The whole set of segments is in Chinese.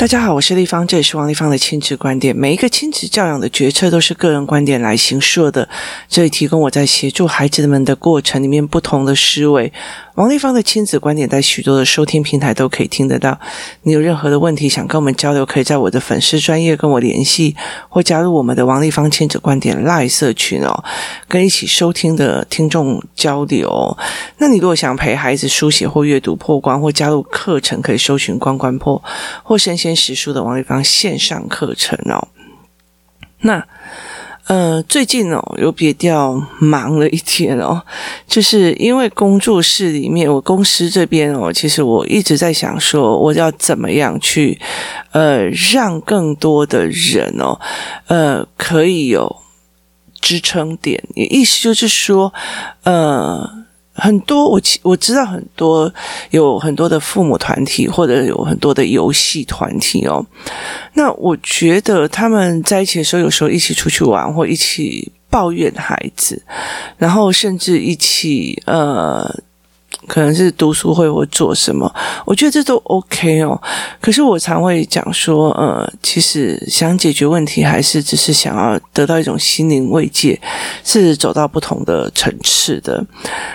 大家好，我是丽芳，这也是王丽芳的亲子观点。每一个亲子教养的决策都是个人观点来形设的，这里提供我在协助孩子们的过程里面不同的思维。王立芳的亲子观点在许多的收听平台都可以听得到。你有任何的问题想跟我们交流，可以在我的粉丝专业跟我联系，或加入我们的王立芳亲子观点 LINE 社群哦，跟一起收听的听众交流。那你如果想陪孩子书写或阅读破关，或加入课程，可以搜寻关关破或生鲜识书的王立芳线上课程哦。那呃，最近哦，有比较忙了一天哦，就是因为工作室里面，我公司这边哦，其实我一直在想说，我要怎么样去呃，让更多的人哦，呃，可以有支撑点，也意思就是说，呃。很多我我知道很多有很多的父母团体或者有很多的游戏团体哦，那我觉得他们在一起的时候，有时候一起出去玩或一起抱怨孩子，然后甚至一起呃。可能是读书会或做什么，我觉得这都 OK 哦。可是我常会讲说，呃，其实想解决问题，还是只是想要得到一种心灵慰藉，是走到不同的层次的。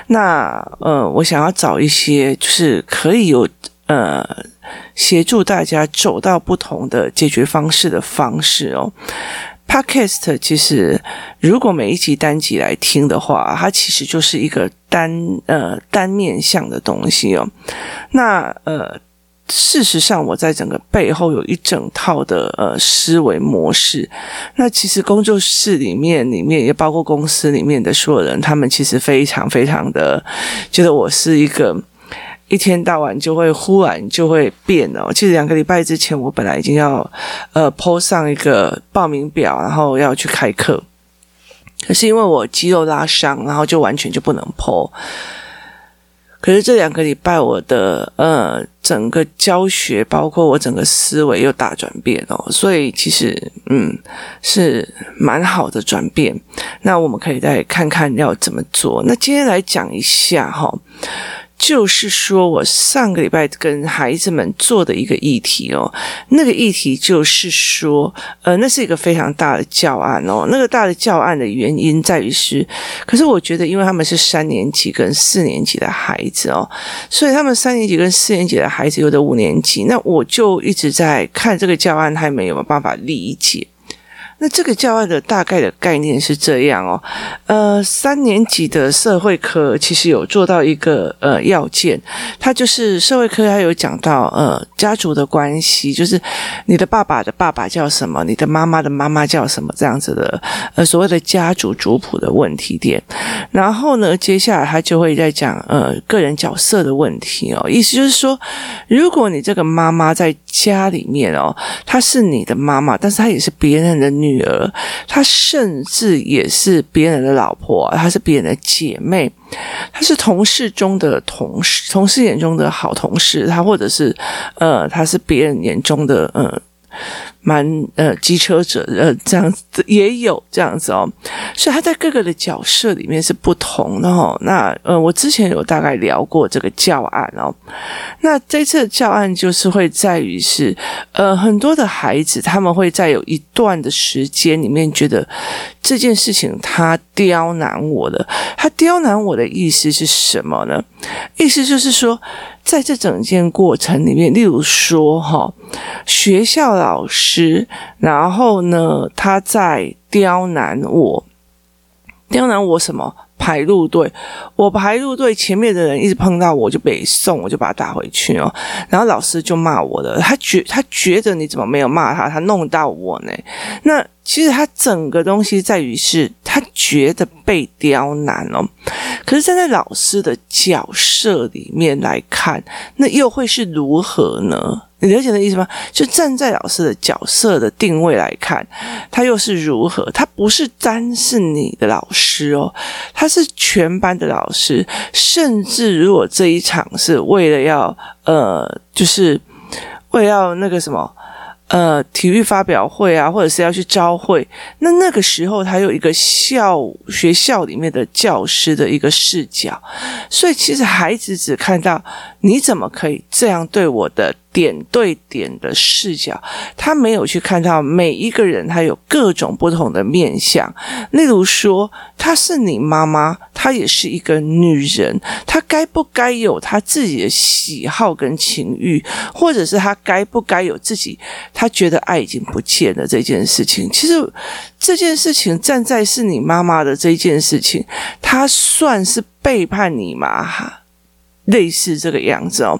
那呃，我想要找一些，就是可以有呃协助大家走到不同的解决方式的方式哦。Podcast 其实，如果每一集单集来听的话，它其实就是一个单呃单面向的东西哦。那呃，事实上，我在整个背后有一整套的呃思维模式。那其实工作室里面里面也包括公司里面的所有人，他们其实非常非常的觉得我是一个。一天到晚就会忽然就会变哦。其实两个礼拜之前，我本来已经要呃 po 上一个报名表，然后要去开课，可是因为我肌肉拉伤，然后就完全就不能 po。可是这两个礼拜，我的呃整个教学，包括我整个思维又大转变哦，所以其实嗯是蛮好的转变。那我们可以再看看要怎么做。那今天来讲一下哈。就是说，我上个礼拜跟孩子们做的一个议题哦，那个议题就是说，呃，那是一个非常大的教案哦。那个大的教案的原因在于是，可是我觉得，因为他们是三年级跟四年级的孩子哦，所以他们三年级跟四年级的孩子有的五年级，那我就一直在看这个教案，他们有没有办法理解。那这个教案的大概的概念是这样哦，呃，三年级的社会科其实有做到一个呃要件，它就是社会科，它有讲到呃家族的关系，就是你的爸爸的爸爸叫什么，你的妈妈的妈妈叫什么这样子的呃所谓的家族族谱的问题点。然后呢，接下来他就会再讲呃个人角色的问题哦，意思就是说，如果你这个妈妈在家里面哦，她是你的妈妈，但是她也是别人的女。女儿，她甚至也是别人的老婆，她是别人的姐妹，她是同事中的同事，同事眼中的好同事，她或者是呃，她是别人眼中的呃。蛮呃，机车者呃，这样子也有这样子哦，所以他在各个的角色里面是不同的哦。那呃，我之前有大概聊过这个教案哦。那这次的教案就是会在于是呃，很多的孩子他们会在有一段的时间里面觉得这件事情他刁难我的，他刁难我的意思是什么呢？意思就是说，在这整件过程里面，例如说哈，学校老师。然后呢，他在刁难我，刁难我什么？排路队，我排路队前面的人一直碰到我就被送，我就把他打回去哦。然后老师就骂我了，他觉他觉得你怎么没有骂他？他弄到我呢？那其实他整个东西在于是，他觉得被刁难哦。可是站在老师的角色里面来看，那又会是如何呢？你了解的意思吗？就站在老师的角色的定位来看，他又是如何？他不是单是你的老师哦，他是全班的老师。甚至如果这一场是为了要呃，就是为了要那个什么。呃，体育发表会啊，或者是要去招会，那那个时候他有一个校学校里面的教师的一个视角，所以其实孩子只看到你怎么可以这样对我的点对点的视角，他没有去看到每一个人，他有各种不同的面相。例如说，她是你妈妈，她也是一个女人，她该不该有她自己的喜好跟情欲，或者是她该不该有自己，她觉得爱已经不见了这件事情。其实这件事情站在是你妈妈的这件事情，她算是背叛你吗？类似这个样子哦，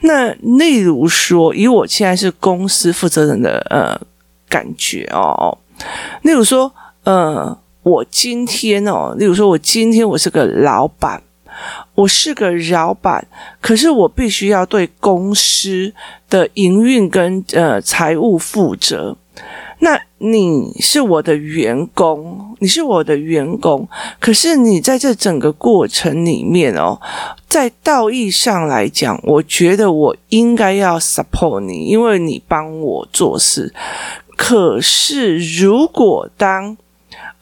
那例如说，以我现在是公司负责人的呃感觉哦，例如说，呃，我今天哦，例如说我今天我是个老板，我是个老板，可是我必须要对公司的营运跟呃财务负责。那你是我的员工，你是我的员工，可是你在这整个过程里面哦，在道义上来讲，我觉得我应该要 support 你，因为你帮我做事。可是如果当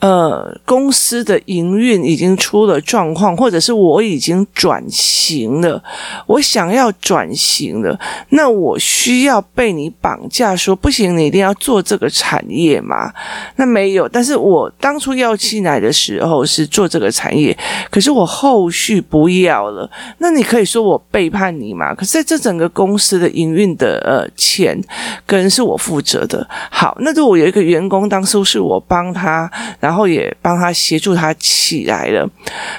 呃，公司的营运已经出了状况，或者是我已经转型了，我想要转型了，那我需要被你绑架，说不行，你一定要做这个产业吗？那没有，但是我当初要进来的时候是做这个产业，可是我后续不要了，那你可以说我背叛你吗？可是在这整个公司的营运的呃钱，跟是我负责的。好，那如果我有一个员工，当初是我帮他，然然后也帮他协助他起来了，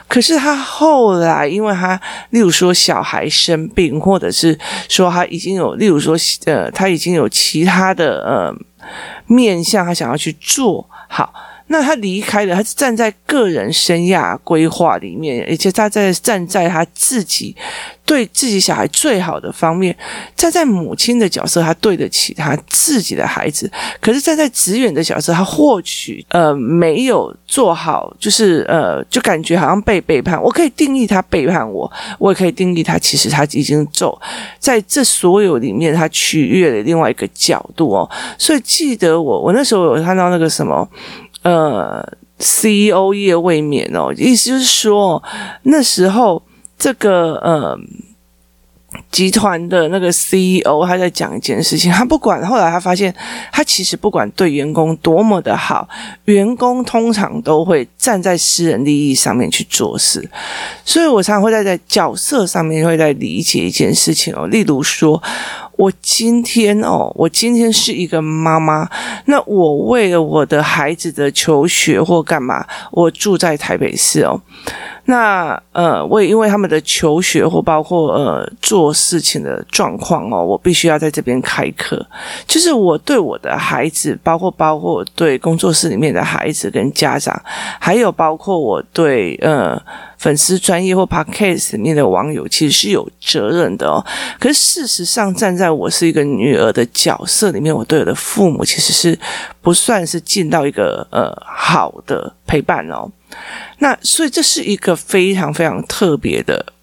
可是他后来，因为他例如说小孩生病，或者是说他已经有，例如说呃，他已经有其他的呃面向，他想要去做好。那他离开了，他是站在个人生涯规划里面，而且他在站在他自己对自己小孩最好的方面，站在母亲的角色，他对得起他自己的孩子。可是站在职员的角色，他或许呃没有做好，就是呃就感觉好像被背叛。我可以定义他背叛我，我也可以定义他其实他已经走在这所有里面，他取悦了另外一个角度哦。所以记得我，我那时候有看到那个什么。呃，CEO 业未免哦，意思就是说，那时候这个呃集团的那个 CEO 他在讲一件事情，他不管后来他发现，他其实不管对员工多么的好，员工通常都会站在私人利益上面去做事，所以我常常会在在角色上面会在理解一件事情哦，例如说。我今天哦，我今天是一个妈妈，那我为了我的孩子的求学或干嘛，我住在台北市哦。那呃，我也因为他们的求学或包括呃做事情的状况哦，我必须要在这边开课。就是我对我的孩子，包括包括对工作室里面的孩子跟家长，还有包括我对呃。粉丝专业或 Podcast 里面的网友其实是有责任的哦。可是事实上，站在我是一个女儿的角色里面，我对我的父母其实是不算是尽到一个呃好的陪伴哦。那所以这是一个非常非常特别的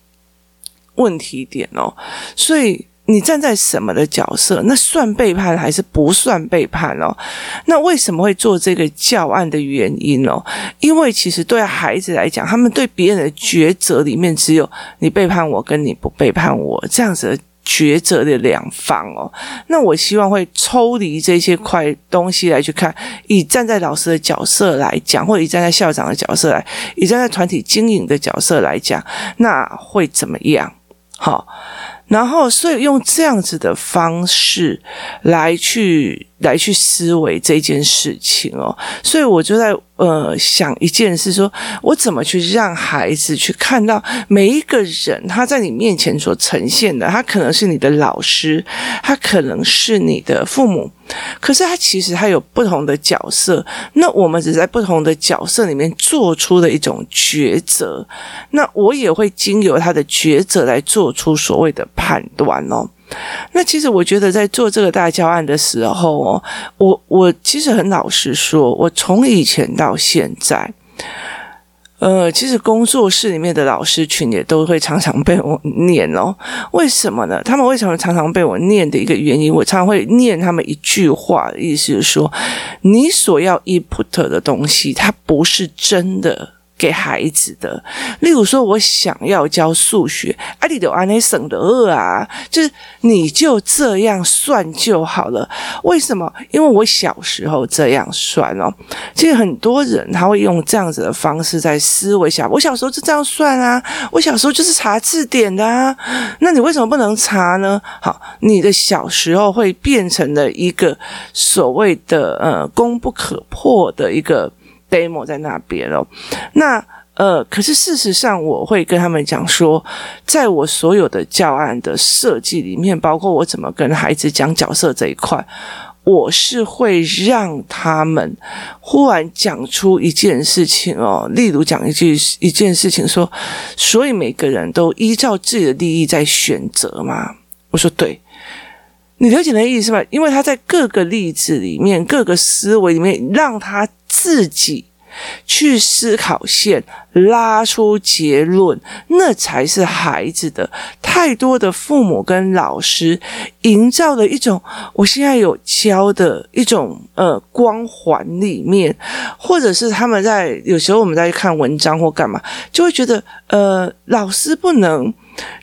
问题点哦。所以。你站在什么的角色？那算背叛还是不算背叛哦？那为什么会做这个教案的原因哦？因为其实对孩子来讲，他们对别人的抉择里面只有你背叛我跟你不背叛我这样子抉择的两方哦。那我希望会抽离这些块东西来去看，以站在老师的角色来讲，或者以站在校长的角色来，以站在团体经营的角色来讲，那会怎么样？好。然后，所以用这样子的方式来去来去思维这件事情哦，所以我就在呃想一件事说，我怎么去让孩子去看到每一个人他在你面前所呈现的，他可能是你的老师，他可能是你的父母。可是他其实他有不同的角色，那我们只在不同的角色里面做出的一种抉择，那我也会经由他的抉择来做出所谓的判断哦。那其实我觉得在做这个大教案的时候哦，我我其实很老实说，我从以前到现在。呃，其实工作室里面的老师群也都会常常被我念哦。为什么呢？他们为什么常常被我念的一个原因，我常常会念他们一句话，意思是说，你所要 input 的东西，它不是真的给孩子的。例如说，我想要教数学，啊，你就按呢省的二啊，就是你就这样算就好了。为什么？因为我小时候这样算哦。其实很多人他会用这样子的方式在思维下，我小时候就这样算啊，我小时候就是查字典的啊。那你为什么不能查呢？好，你的小时候会变成了一个所谓的呃功不可破的一个。Demo 在那边哦，那呃，可是事实上，我会跟他们讲说，在我所有的教案的设计里面，包括我怎么跟孩子讲角色这一块，我是会让他们忽然讲出一件事情哦，例如讲一句一件事情说，所以每个人都依照自己的利益在选择嘛。我说对，你了解那意思吗？因为他在各个例子里面，各个思维里面，让他。自己去思考线，拉出结论，那才是孩子的。太多的父母跟老师营造的一种，我现在有教的一种呃光环里面，或者是他们在有时候我们在看文章或干嘛，就会觉得呃老师不能。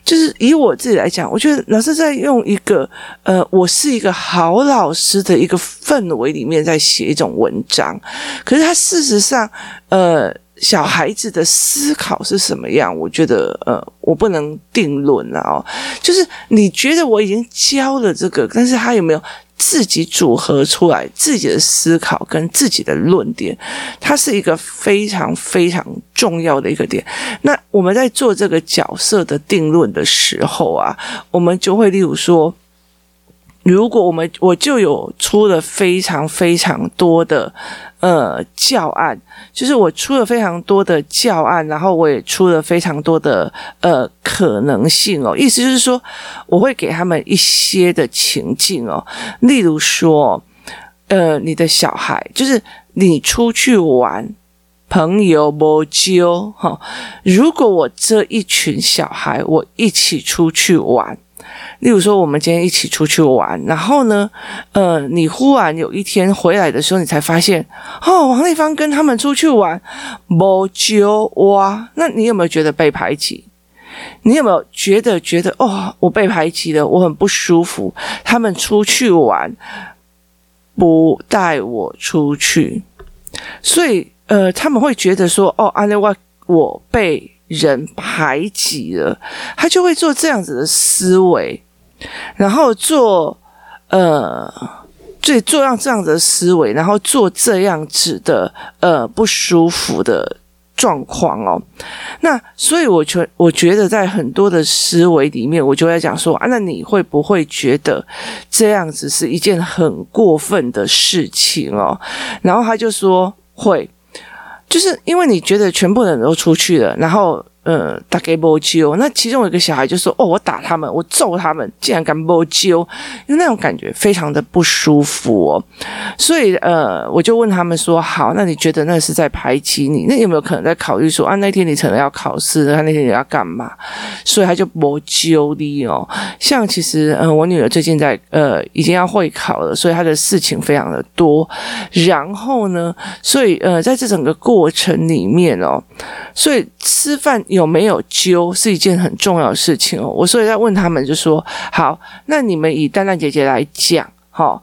就是以我自己来讲，我觉得老师在用一个呃，我是一个好老师的一个氛围里面在写一种文章，可是他事实上，呃，小孩子的思考是什么样？我觉得呃，我不能定论了哦。就是你觉得我已经教了这个，但是他有没有？自己组合出来自己的思考跟自己的论点，它是一个非常非常重要的一个点。那我们在做这个角色的定论的时候啊，我们就会例如说。如果我们我就有出了非常非常多的呃教案，就是我出了非常多的教案，然后我也出了非常多的呃可能性哦。意思就是说，我会给他们一些的情境哦，例如说，呃，你的小孩就是你出去玩，朋友不揪哈。如果我这一群小孩，我一起出去玩。例如说，我们今天一起出去玩，然后呢，呃，你忽然有一天回来的时候，你才发现，哦，王丽芳跟他们出去玩，没揪哇，那你有没有觉得被排挤？你有没有觉得觉得哦，我被排挤了，我很不舒服？他们出去玩，不带我出去，所以呃，他们会觉得说，哦，安利我我被人排挤了，他就会做这样子的思维。然后做，呃，最，做让这样子的思维，然后做这样子的，呃，不舒服的状况哦。那所以，我觉我觉得在很多的思维里面，我就在讲说啊，那你会不会觉得这样子是一件很过分的事情哦？然后他就说会，就是因为你觉得全部人都出去了，然后。呃，打给波揪，那其中有一个小孩就说：“哦，我打他们，我揍他们，竟然敢波揪，因为那种感觉非常的不舒服哦。”所以，呃，我就问他们说：“好，那你觉得那是在排挤你？那有没有可能在考虑说啊，那天你可能要考试，他那天你要干嘛？所以他就波揪你哦。像其实，呃，我女儿最近在呃已经要会考了，所以她的事情非常的多。然后呢，所以呃，在这整个过程里面哦，所以吃饭。有没有揪是一件很重要的事情哦。我所以在问他们，就说好，那你们以丹丹姐姐来讲，哈，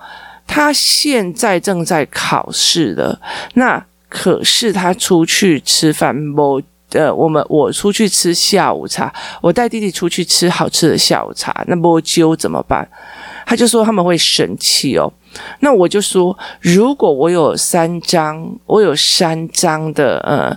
她现在正在考试的，那可是她出去吃饭不？呃，我们我出去吃下午茶，我带弟弟出去吃好吃的下午茶，那不揪怎么办？他就说他们会生气哦。那我就说，如果我有三张，我有三张的呃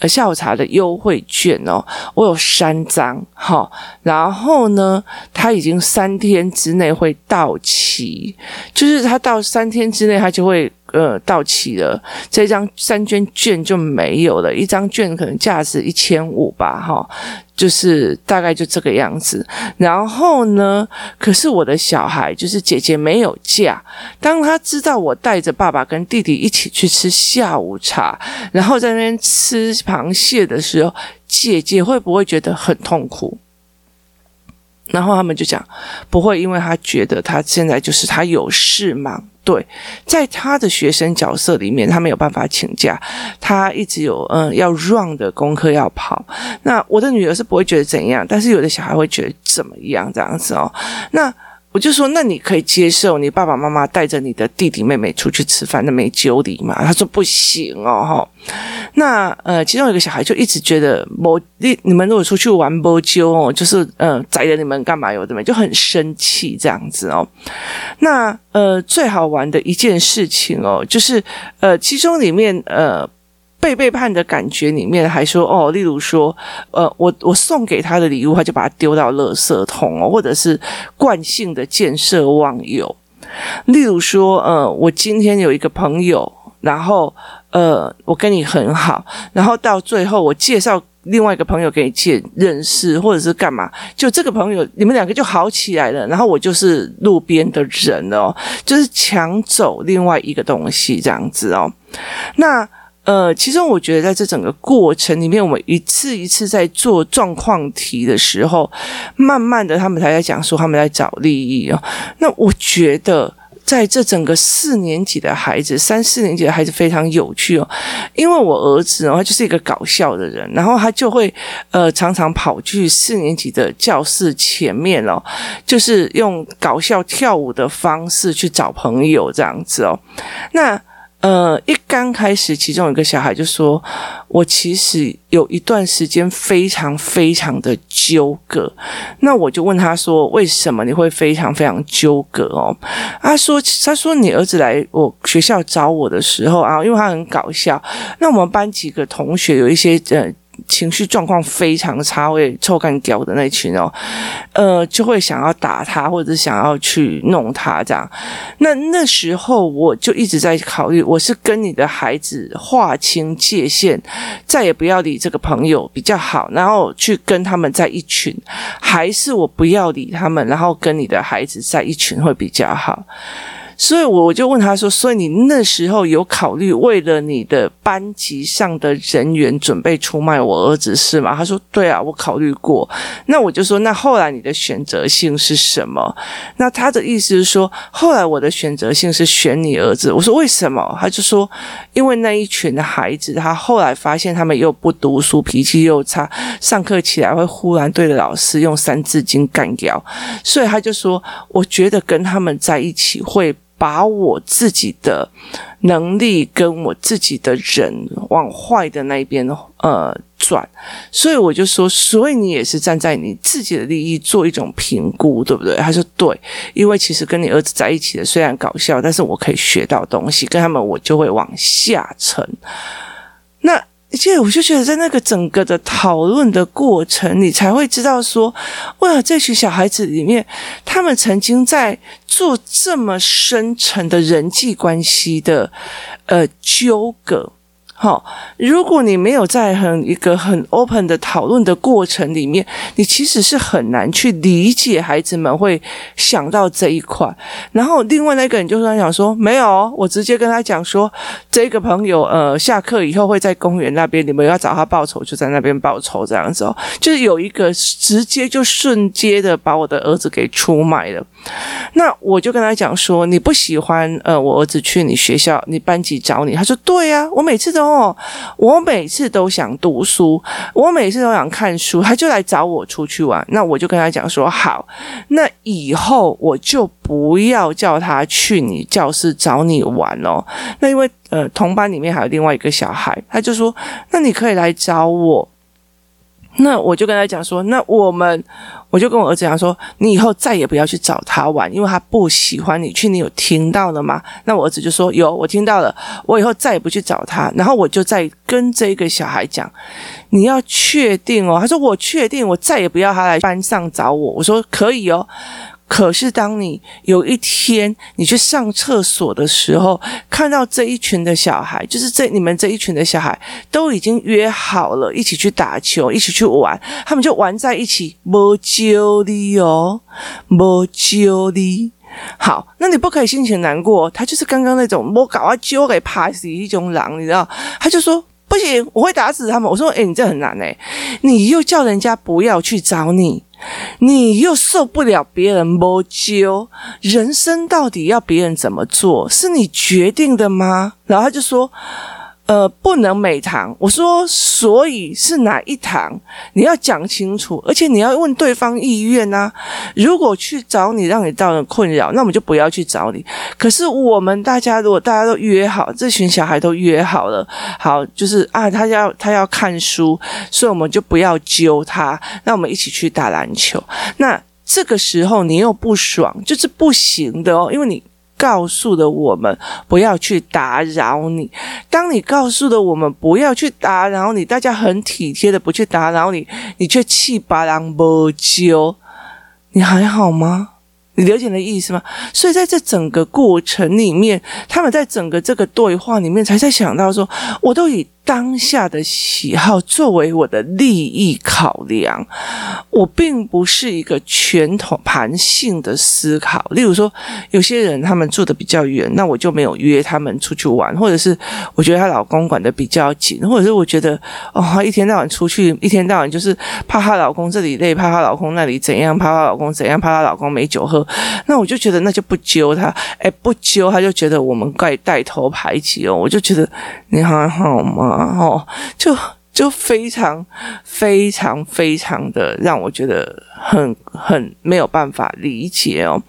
呃下午茶的优惠券哦，我有三张，哦，然后呢，他已经三天之内会到期，就是他到三天之内他就会。呃，到期了，这张三卷券就没有了。一张券可能价值一千五吧，哈，就是大概就这个样子。然后呢，可是我的小孩就是姐姐没有假。当他知道我带着爸爸跟弟弟一起去吃下午茶，然后在那边吃螃蟹的时候，姐姐会不会觉得很痛苦？然后他们就讲不会，因为他觉得他现在就是他有事忙。对，在他的学生角色里面，他没有办法请假，他一直有嗯要 run 的功课要跑。那我的女儿是不会觉得怎样，但是有的小孩会觉得怎么样这样子哦。那。我就说，那你可以接受你爸爸妈妈带着你的弟弟妹妹出去吃饭，那没揪你嘛？他说不行哦，哈。那呃，其中有一个小孩就一直觉得，我你你们如果出去玩不揪哦，就是呃，宰了你们干嘛？有的没，就很生气这样子哦。那呃，最好玩的一件事情哦，就是呃，其中里面呃。被背叛的感觉里面还说哦，例如说，呃，我我送给他的礼物，他就把它丢到垃圾桶哦，或者是惯性的见色忘友。例如说，呃，我今天有一个朋友，然后呃，我跟你很好，然后到最后我介绍另外一个朋友给你见认识，或者是干嘛，就这个朋友你们两个就好起来了，然后我就是路边的人哦，就是抢走另外一个东西这样子哦，那。呃，其实我觉得在这整个过程里面，我们一次一次在做状况题的时候，慢慢的他们才在讲说他们在找利益哦。那我觉得在这整个四年级的孩子，三四年级的孩子非常有趣哦，因为我儿子哦，他就是一个搞笑的人，然后他就会呃常常跑去四年级的教室前面哦，就是用搞笑跳舞的方式去找朋友这样子哦，那。呃，一刚开始，其中有一个小孩就说：“我其实有一段时间非常非常的纠葛。”那我就问他说：“为什么你会非常非常纠葛哦？”他说：“他说你儿子来我学校找我的时候啊，因为他很搞笑。那我们班几个同学有一些呃。”情绪状况非常差，会臭干屌的那群哦，呃，就会想要打他，或者想要去弄他这样。那那时候我就一直在考虑，我是跟你的孩子划清界限，再也不要理这个朋友比较好，然后去跟他们在一群，还是我不要理他们，然后跟你的孩子在一群会比较好。所以我就问他说：“所以你那时候有考虑为了你的班级上的人员准备出卖我儿子是吗？”他说：“对啊，我考虑过。”那我就说：“那后来你的选择性是什么？”那他的意思是说：“后来我的选择性是选你儿子。”我说：“为什么？”他就说：“因为那一群的孩子，他后来发现他们又不读书，脾气又差，上课起来会忽然对着老师用三字经干掉，所以他就说：我觉得跟他们在一起会。”把我自己的能力跟我自己的人往坏的那一边呃转，所以我就说，所以你也是站在你自己的利益做一种评估，对不对？他说对，因为其实跟你儿子在一起的虽然搞笑，但是我可以学到东西，跟他们我就会往下沉。那。而且我就觉得，在那个整个的讨论的过程，你才会知道说，哇，这群小孩子里面，他们曾经在做这么深沉的人际关系的呃纠葛。好，如果你没有在很一个很 open 的讨论的过程里面，你其实是很难去理解孩子们会想到这一块。然后另外那个人就跟他讲说，没有，我直接跟他讲说，这个朋友呃下课以后会在公园那边，你们要找他报仇就在那边报仇这样子哦，就是有一个直接就瞬间的把我的儿子给出卖了。那我就跟他讲说，你不喜欢呃我儿子去你学校你班级找你，他说对呀，我每次都。哦，我每次都想读书，我每次都想看书，他就来找我出去玩。那我就跟他讲说，好，那以后我就不要叫他去你教室找你玩哦。那因为呃，同班里面还有另外一个小孩，他就说，那你可以来找我。那我就跟他讲说，那我们，我就跟我儿子讲说，你以后再也不要去找他玩，因为他不喜欢你去。你有听到了吗？那我儿子就说有，我听到了，我以后再也不去找他。然后我就再跟这个小孩讲，你要确定哦。他说我确定，我再也不要他来班上找我。我说可以哦。可是，当你有一天你去上厕所的时候，看到这一群的小孩，就是这你们这一群的小孩都已经约好了一起去打球，一起去玩，他们就玩在一起，没救的哦，没救的。好，那你不可以心情难过，他就是刚刚那种我搞啊揪给怕死一种狼，你知道？他就说不行，我会打死他们。我说，诶，你这很难诶，你又叫人家不要去找你。你又受不了别人摸揪，人生到底要别人怎么做？是你决定的吗？然后他就说。呃，不能每堂。我说，所以是哪一堂？你要讲清楚，而且你要问对方意愿啊。如果去找你，让你造成困扰，那我们就不要去找你。可是我们大家，如果大家都约好，这群小孩都约好了，好，就是啊，他要他要看书，所以我们就不要揪他，那我们一起去打篮球。那这个时候你又不爽，就是不行的哦，因为你。告诉了我们不要去打扰你。当你告诉了我们不要去打扰你，大家很体贴的不去打扰你，你却气把人不揪，你还好吗？你了解的意思吗？所以在这整个过程里面，他们在整个这个对话里面，才在想到说，我都已。当下的喜好作为我的利益考量，我并不是一个全盘性的思考。例如说，有些人他们住的比较远，那我就没有约他们出去玩；或者是我觉得她老公管的比较紧，或者是我觉得哦，一天到晚出去，一天到晚就是怕她老公这里累，怕她老公那里怎样，怕她老公怎样，怕她老公没酒喝，那我就觉得那就不揪他，哎，不揪他就觉得我们该带头排挤哦，我就觉得你还好吗？然后就就非常非常非常的让我觉得很很没有办法理解哦，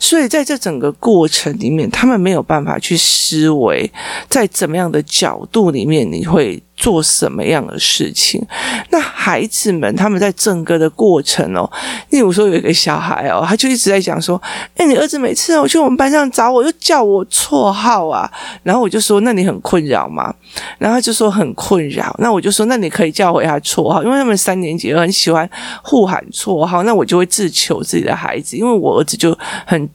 所以在这整个过程里面，他们没有办法去思维，在怎么样的角度里面你会。做什么样的事情？那孩子们他们在整个的过程哦，例如说有一个小孩哦，他就一直在讲说：“哎，你儿子每次哦去我们班上找我，就叫我绰号啊。”然后我就说：“那你很困扰吗？”然后他就说：“很困扰。”那我就说：“那你可以叫回他绰号，因为他们三年级很喜欢互喊绰。”好那我就会自求自己的孩子，因为我儿子就很。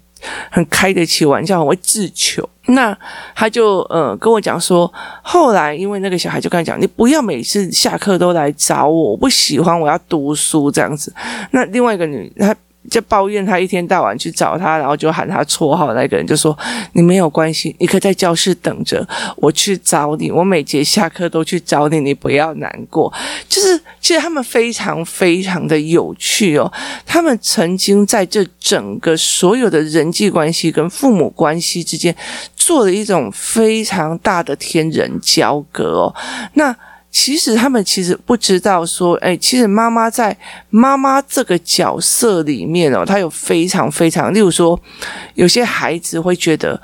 很开得起玩笑，很会自求。那他就呃跟我讲说，后来因为那个小孩就跟他讲，你不要每次下课都来找我，我不喜欢，我要读书这样子。那另外一个女她。就抱怨他一天到晚去找他，然后就喊他绰号。那个人就说：“你没有关系，你可以在教室等着，我去找你。我每节下课都去找你，你不要难过。”就是其实他们非常非常的有趣哦。他们曾经在这整个所有的人际关系跟父母关系之间做了一种非常大的天人交隔哦。那。其实他们其实不知道说，哎，其实妈妈在妈妈这个角色里面哦，她有非常非常，例如说，有些孩子会觉得，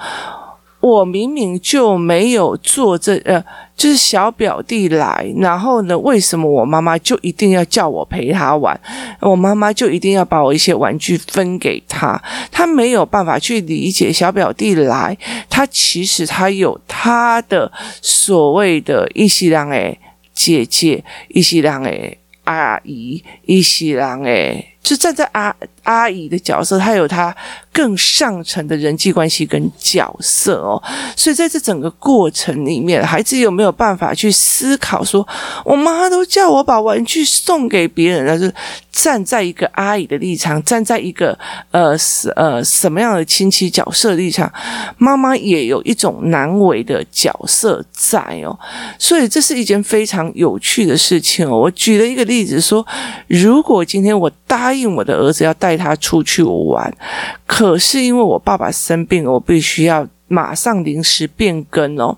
我明明就没有做这，呃，就是小表弟来，然后呢，为什么我妈妈就一定要叫我陪他玩？我妈妈就一定要把我一些玩具分给他？他没有办法去理解小表弟来，他其实他有他的所谓的意识量，哎。姐姐，一些人诶，阿姨，一些人诶，就站在阿阿姨的角色，她有她。更上层的人际关系跟角色哦，所以在这整个过程里面，孩子有没有办法去思考说，我妈都叫我把玩具送给别人，但是站在一个阿姨的立场，站在一个呃呃什么样的亲戚角色立场，妈妈也有一种难为的角色在哦，所以这是一件非常有趣的事情哦。我举了一个例子说，如果今天我答应应我的儿子要带他出去玩，可是因为我爸爸生病，我必须要马上临时变更哦，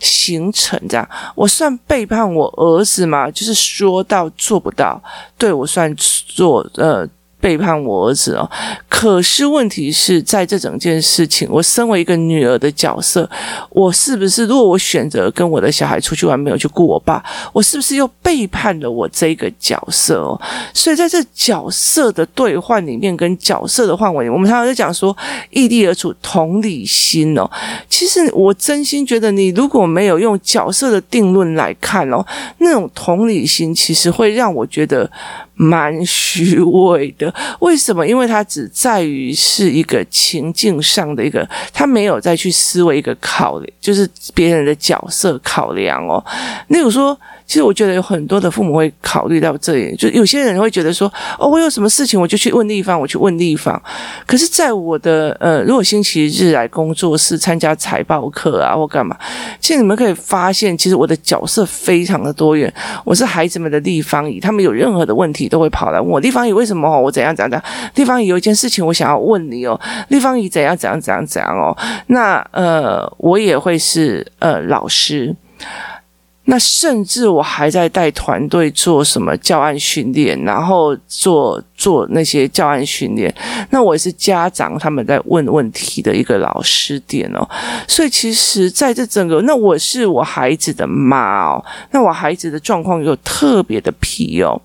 行程这样，我算背叛我儿子吗？就是说到做不到，对，我算做呃。背叛我儿子哦，可是问题是在这整件事情，我身为一个女儿的角色，我是不是如果我选择跟我的小孩出去玩，没有去顾我爸，我是不是又背叛了我这个角色哦？所以在这角色的兑换里面，跟角色的换位，我们常常在讲说异地而处同理心哦。其实我真心觉得，你如果没有用角色的定论来看哦，那种同理心其实会让我觉得。蛮虚伪的，为什么？因为它只在于是一个情境上的一个，他没有再去思维一个考，就是别人的角色考量哦。例如说。其实我觉得有很多的父母会考虑到这里，就有些人会觉得说，哦，我有什么事情我就去问地方，我去问地方。可是，在我的呃，如果星期日来工作室参加财报课啊，或干嘛，其实你们可以发现，其实我的角色非常的多元。我是孩子们的立方体，他们有任何的问题。都会跑来问我，立方姨为什么我怎样怎样怎样？丽芳姨有一件事情我想要问你哦，立方姨怎样怎样怎样怎样哦？那呃，我也会是呃老师。那甚至我还在带团队做什么教案训练，然后做做那些教案训练。那我也是家长他们在问问题的一个老师点哦。所以其实在这整个，那我是我孩子的妈哦。那我孩子的状况又特别的皮哦。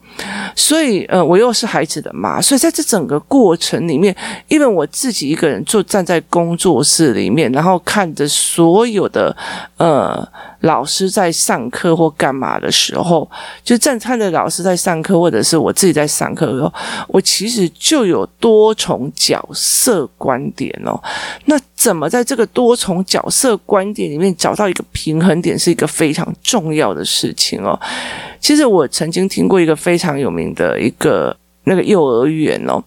所以呃，我又是孩子的妈，所以在这整个过程里面，因为我自己一个人坐站在工作室里面，然后看着所有的呃。老师在上课或干嘛的时候，就正看着老师在上课，或者是我自己在上课的时候，我其实就有多重角色观点哦。那怎么在这个多重角色观点里面找到一个平衡点，是一个非常重要的事情哦。其实我曾经听过一个非常有名的一个。那个幼儿园哦，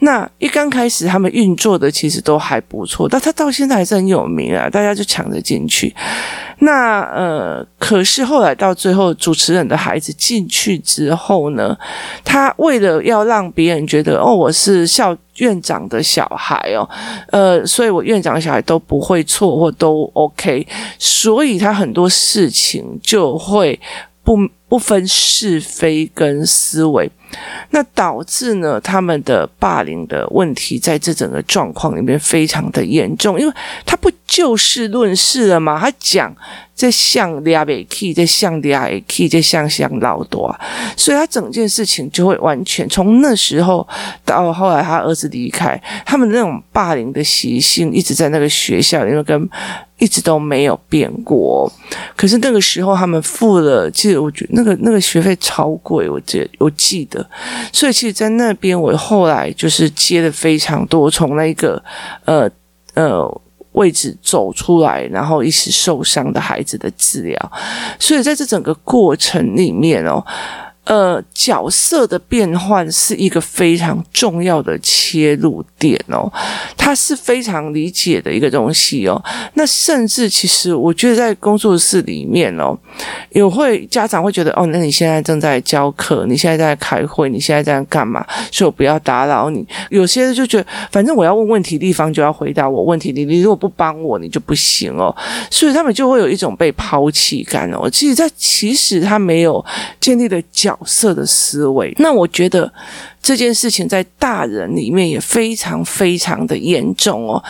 那一刚开始他们运作的其实都还不错，但他到现在还是很有名啊，大家就抢着进去。那呃，可是后来到最后，主持人的孩子进去之后呢，他为了要让别人觉得哦，我是校院长的小孩哦，呃，所以我院长的小孩都不会错或都 OK，所以他很多事情就会不不分是非跟思维。那导致呢，他们的霸凌的问题在这整个状况里面非常的严重，因为他不就事论事了吗？他讲在向俩北 key，这像俩 key，这像像老多，所以他整件事情就会完全从那时候到后来他儿子离开，他们那种霸凌的习性一直在那个学校里面跟。一直都没有变过，可是那个时候他们付了，其实我觉得那个那个学费超贵，我记我记得，所以其实，在那边我后来就是接了非常多从那个呃呃位置走出来，然后一时受伤的孩子的治疗，所以在这整个过程里面哦。呃，角色的变换是一个非常重要的切入点哦，它是非常理解的一个东西哦。那甚至其实我觉得在工作室里面哦，有会家长会觉得哦，那你现在正在教课，你现在在开会，你现在在干嘛？所以我不要打扰你。有些人就觉得，反正我要问问题，地方就要回答我问题，你你如果不帮我，你就不行哦。所以他们就会有一种被抛弃感哦。其实，在其实他没有建立的角。角色的思维，那我觉得这件事情在大人里面也非常非常的严重哦。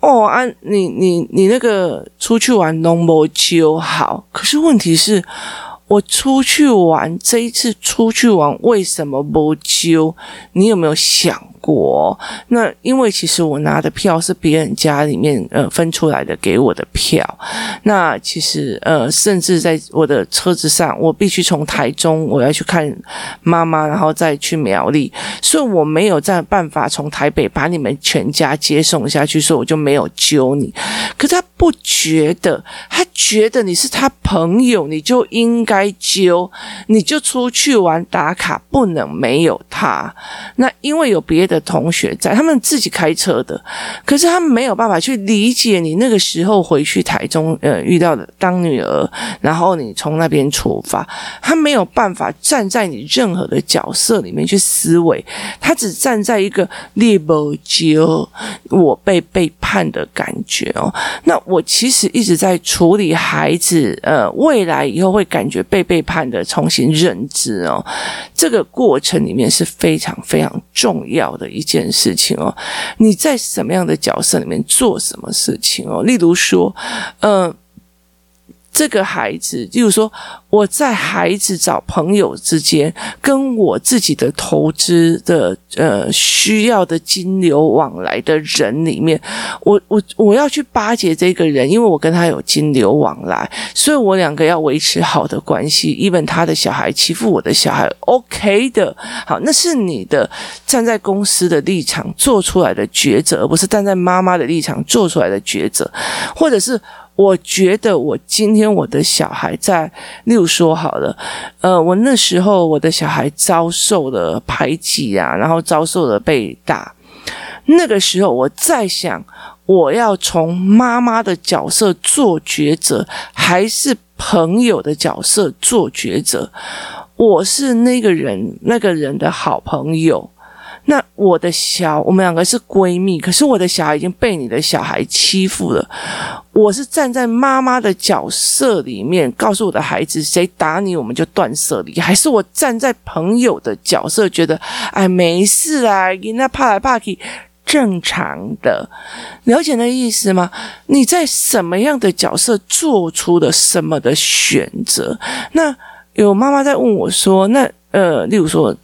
哦啊，你你你那个出去玩 no more 就好，可是问题是，我出去玩这一次出去玩为什么不揪？你有没有想国？那因为其实我拿的票是别人家里面呃分出来的给我的票。那其实呃，甚至在我的车子上，我必须从台中我要去看妈妈，然后再去苗栗，所以我没有在办法从台北把你们全家接送下去，所以我就没有揪你。可他不觉得，他觉得你是他朋友，你就应。该揪你就出去玩打卡，不能没有他。那因为有别的的同学在，他们自己开车的，可是他们没有办法去理解你那个时候回去台中，呃，遇到的当女儿，然后你从那边出发，他没有办法站在你任何的角色里面去思维，他只站在一个猎不揪我被背叛的感觉哦。那我其实一直在处理孩子，呃，未来以后会感觉。被背叛的重新认知哦，这个过程里面是非常非常重要的一件事情哦。你在什么样的角色里面做什么事情哦？例如说，嗯、这个孩子，例如说，我在孩子找朋友之间，跟我自己的投资的呃需要的金流往来的人里面，我我我要去巴结这个人，因为我跟他有金流往来，所以我两个要维持好的关系。even 他的小孩欺负我的小孩，OK 的，好，那是你的站在公司的立场做出来的抉择，而不是站在妈妈的立场做出来的抉择，或者是。我觉得我今天我的小孩在，例如说好了，呃，我那时候我的小孩遭受了排挤啊，然后遭受了被打，那个时候我在想，我要从妈妈的角色做抉择，还是朋友的角色做抉择？我是那个人，那个人的好朋友。那我的小，我们两个是闺蜜，可是我的小孩已经被你的小孩欺负了。我是站在妈妈的角色里面，告诉我的孩子，谁打你，我们就断舍离；还是我站在朋友的角色，觉得哎，没事啊，人家怕来怕去，正常的。了解那意思吗？你在什么样的角色做出了什么的选择？那有妈妈在问我说，那呃，例如说。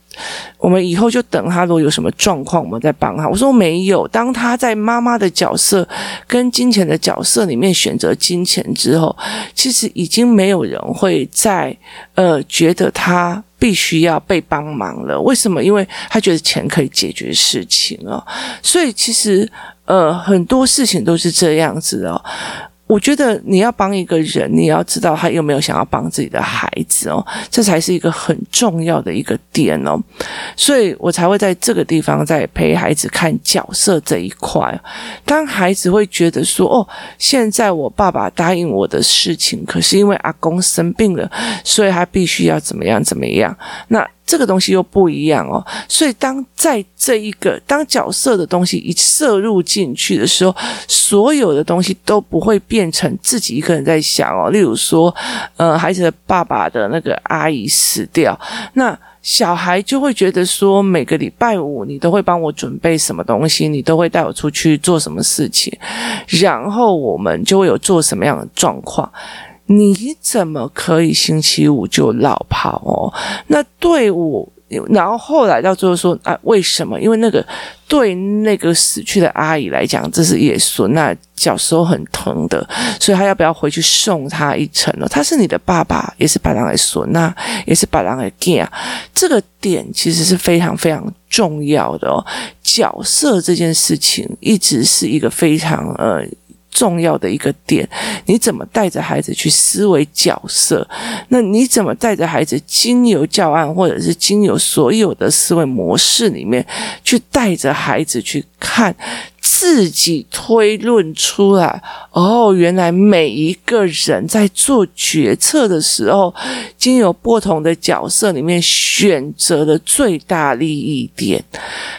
我们以后就等他，如果有什么状况，我们再帮他。我说没有，当他在妈妈的角色跟金钱的角色里面选择金钱之后，其实已经没有人会再呃觉得他必须要被帮忙了。为什么？因为他觉得钱可以解决事情哦。所以其实呃很多事情都是这样子哦。我觉得你要帮一个人，你要知道他有没有想要帮自己的孩子哦，这才是一个很重要的一个点哦，所以我才会在这个地方在陪孩子看角色这一块。当孩子会觉得说：“哦，现在我爸爸答应我的事情，可是因为阿公生病了，所以他必须要怎么样怎么样。”那这个东西又不一样哦，所以当在这一个当角色的东西一摄入进去的时候，所有的东西都不会变成自己一个人在想哦。例如说，呃，孩子的爸爸的那个阿姨死掉，那小孩就会觉得说，每个礼拜五你都会帮我准备什么东西，你都会带我出去做什么事情，然后我们就会有做什么样的状况。你怎么可以星期五就落跑哦？那对我，然后后来到最后说啊，为什么？因为那个对那个死去的阿姨来讲，这是耶稣，那小时候很疼的，所以他要不要回去送他一程呢？他是你的爸爸，也是把人来孙，那也是把人来见啊。这个点其实是非常非常重要的哦。角色这件事情一直是一个非常呃。重要的一个点，你怎么带着孩子去思维角色？那你怎么带着孩子经由教案，或者是经由所有的思维模式里面，去带着孩子去看？自己推论出来哦，原来每一个人在做决策的时候，经由不同的角色里面选择的最大利益点，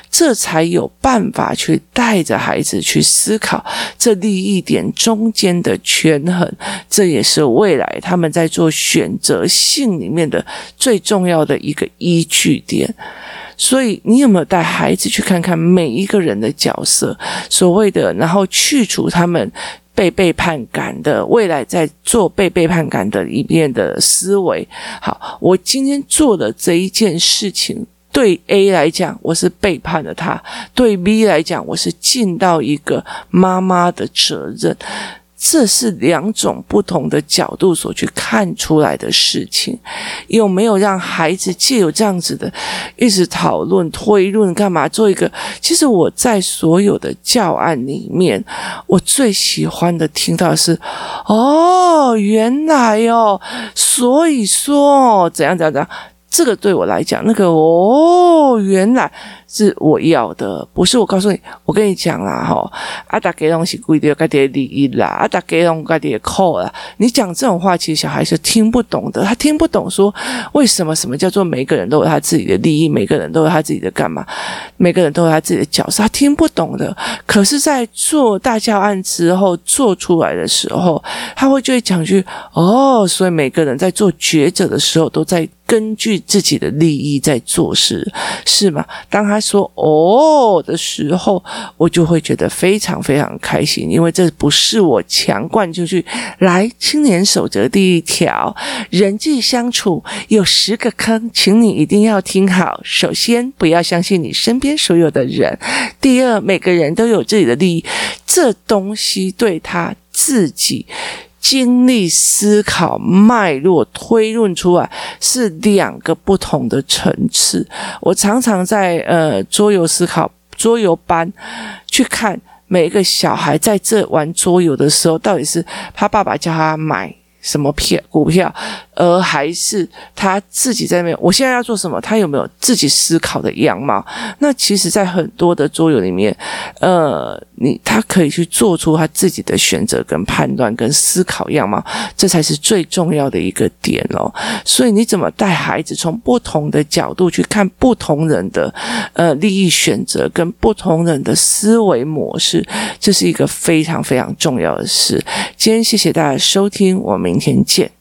这才有办法去带着孩子去思考这利益点中间的权衡。这也是未来他们在做选择性里面的最重要的一个依据点。所以，你有没有带孩子去看看每一个人的角色？所谓的，然后去除他们被背叛感的未来，在做被背叛感的一面的思维。好，我今天做的这一件事情，对 A 来讲，我是背叛了他；对 B 来讲，我是尽到一个妈妈的责任。这是两种不同的角度所去看出来的事情，有没有让孩子借由这样子的一直讨论、推论干嘛？做一个，其实我在所有的教案里面，我最喜欢的听到是，哦，原来哦，所以说怎样怎样怎样，这个对我来讲，那个哦，原来。是我要的，不是我告诉你，我跟你讲啦，哈，阿达给东西规定该点利益啦，阿达给东该点扣啦。你讲这种话，其实小孩是听不懂的，他听不懂说为什么什么叫做每个人都有他自己的利益，每个人都有他自己的干嘛，每个人都有他自己的角色，他听不懂的。可是，在做大教案之后做出来的时候，他会就会讲句哦，所以每个人在做抉择的时候都在。根据自己的利益在做事，是吗？当他说“哦”的时候，我就会觉得非常非常开心，因为这不是我强灌进去。来，青年守则第一条：人际相处有十个坑，请你一定要听好。首先，不要相信你身边所有的人；第二，每个人都有自己的利益，这东西对他自己。经历思考脉络推论出来是两个不同的层次。我常常在呃桌游思考桌游班去看每一个小孩在这玩桌游的时候，到底是他爸爸叫他买什么票股票，而还是他自己在那边？我现在要做什么？他有没有自己思考的样貌？那其实，在很多的桌游里面，呃，你他可以去做出他自己的选择、跟判断、跟思考样貌，这才是最重要的一个点哦。所以，你怎么带孩子从不同的角度去看不同人的呃利益选择，跟不同人的思维模式，这是一个非常非常重要的事。今天谢谢大家收听，我们明天见。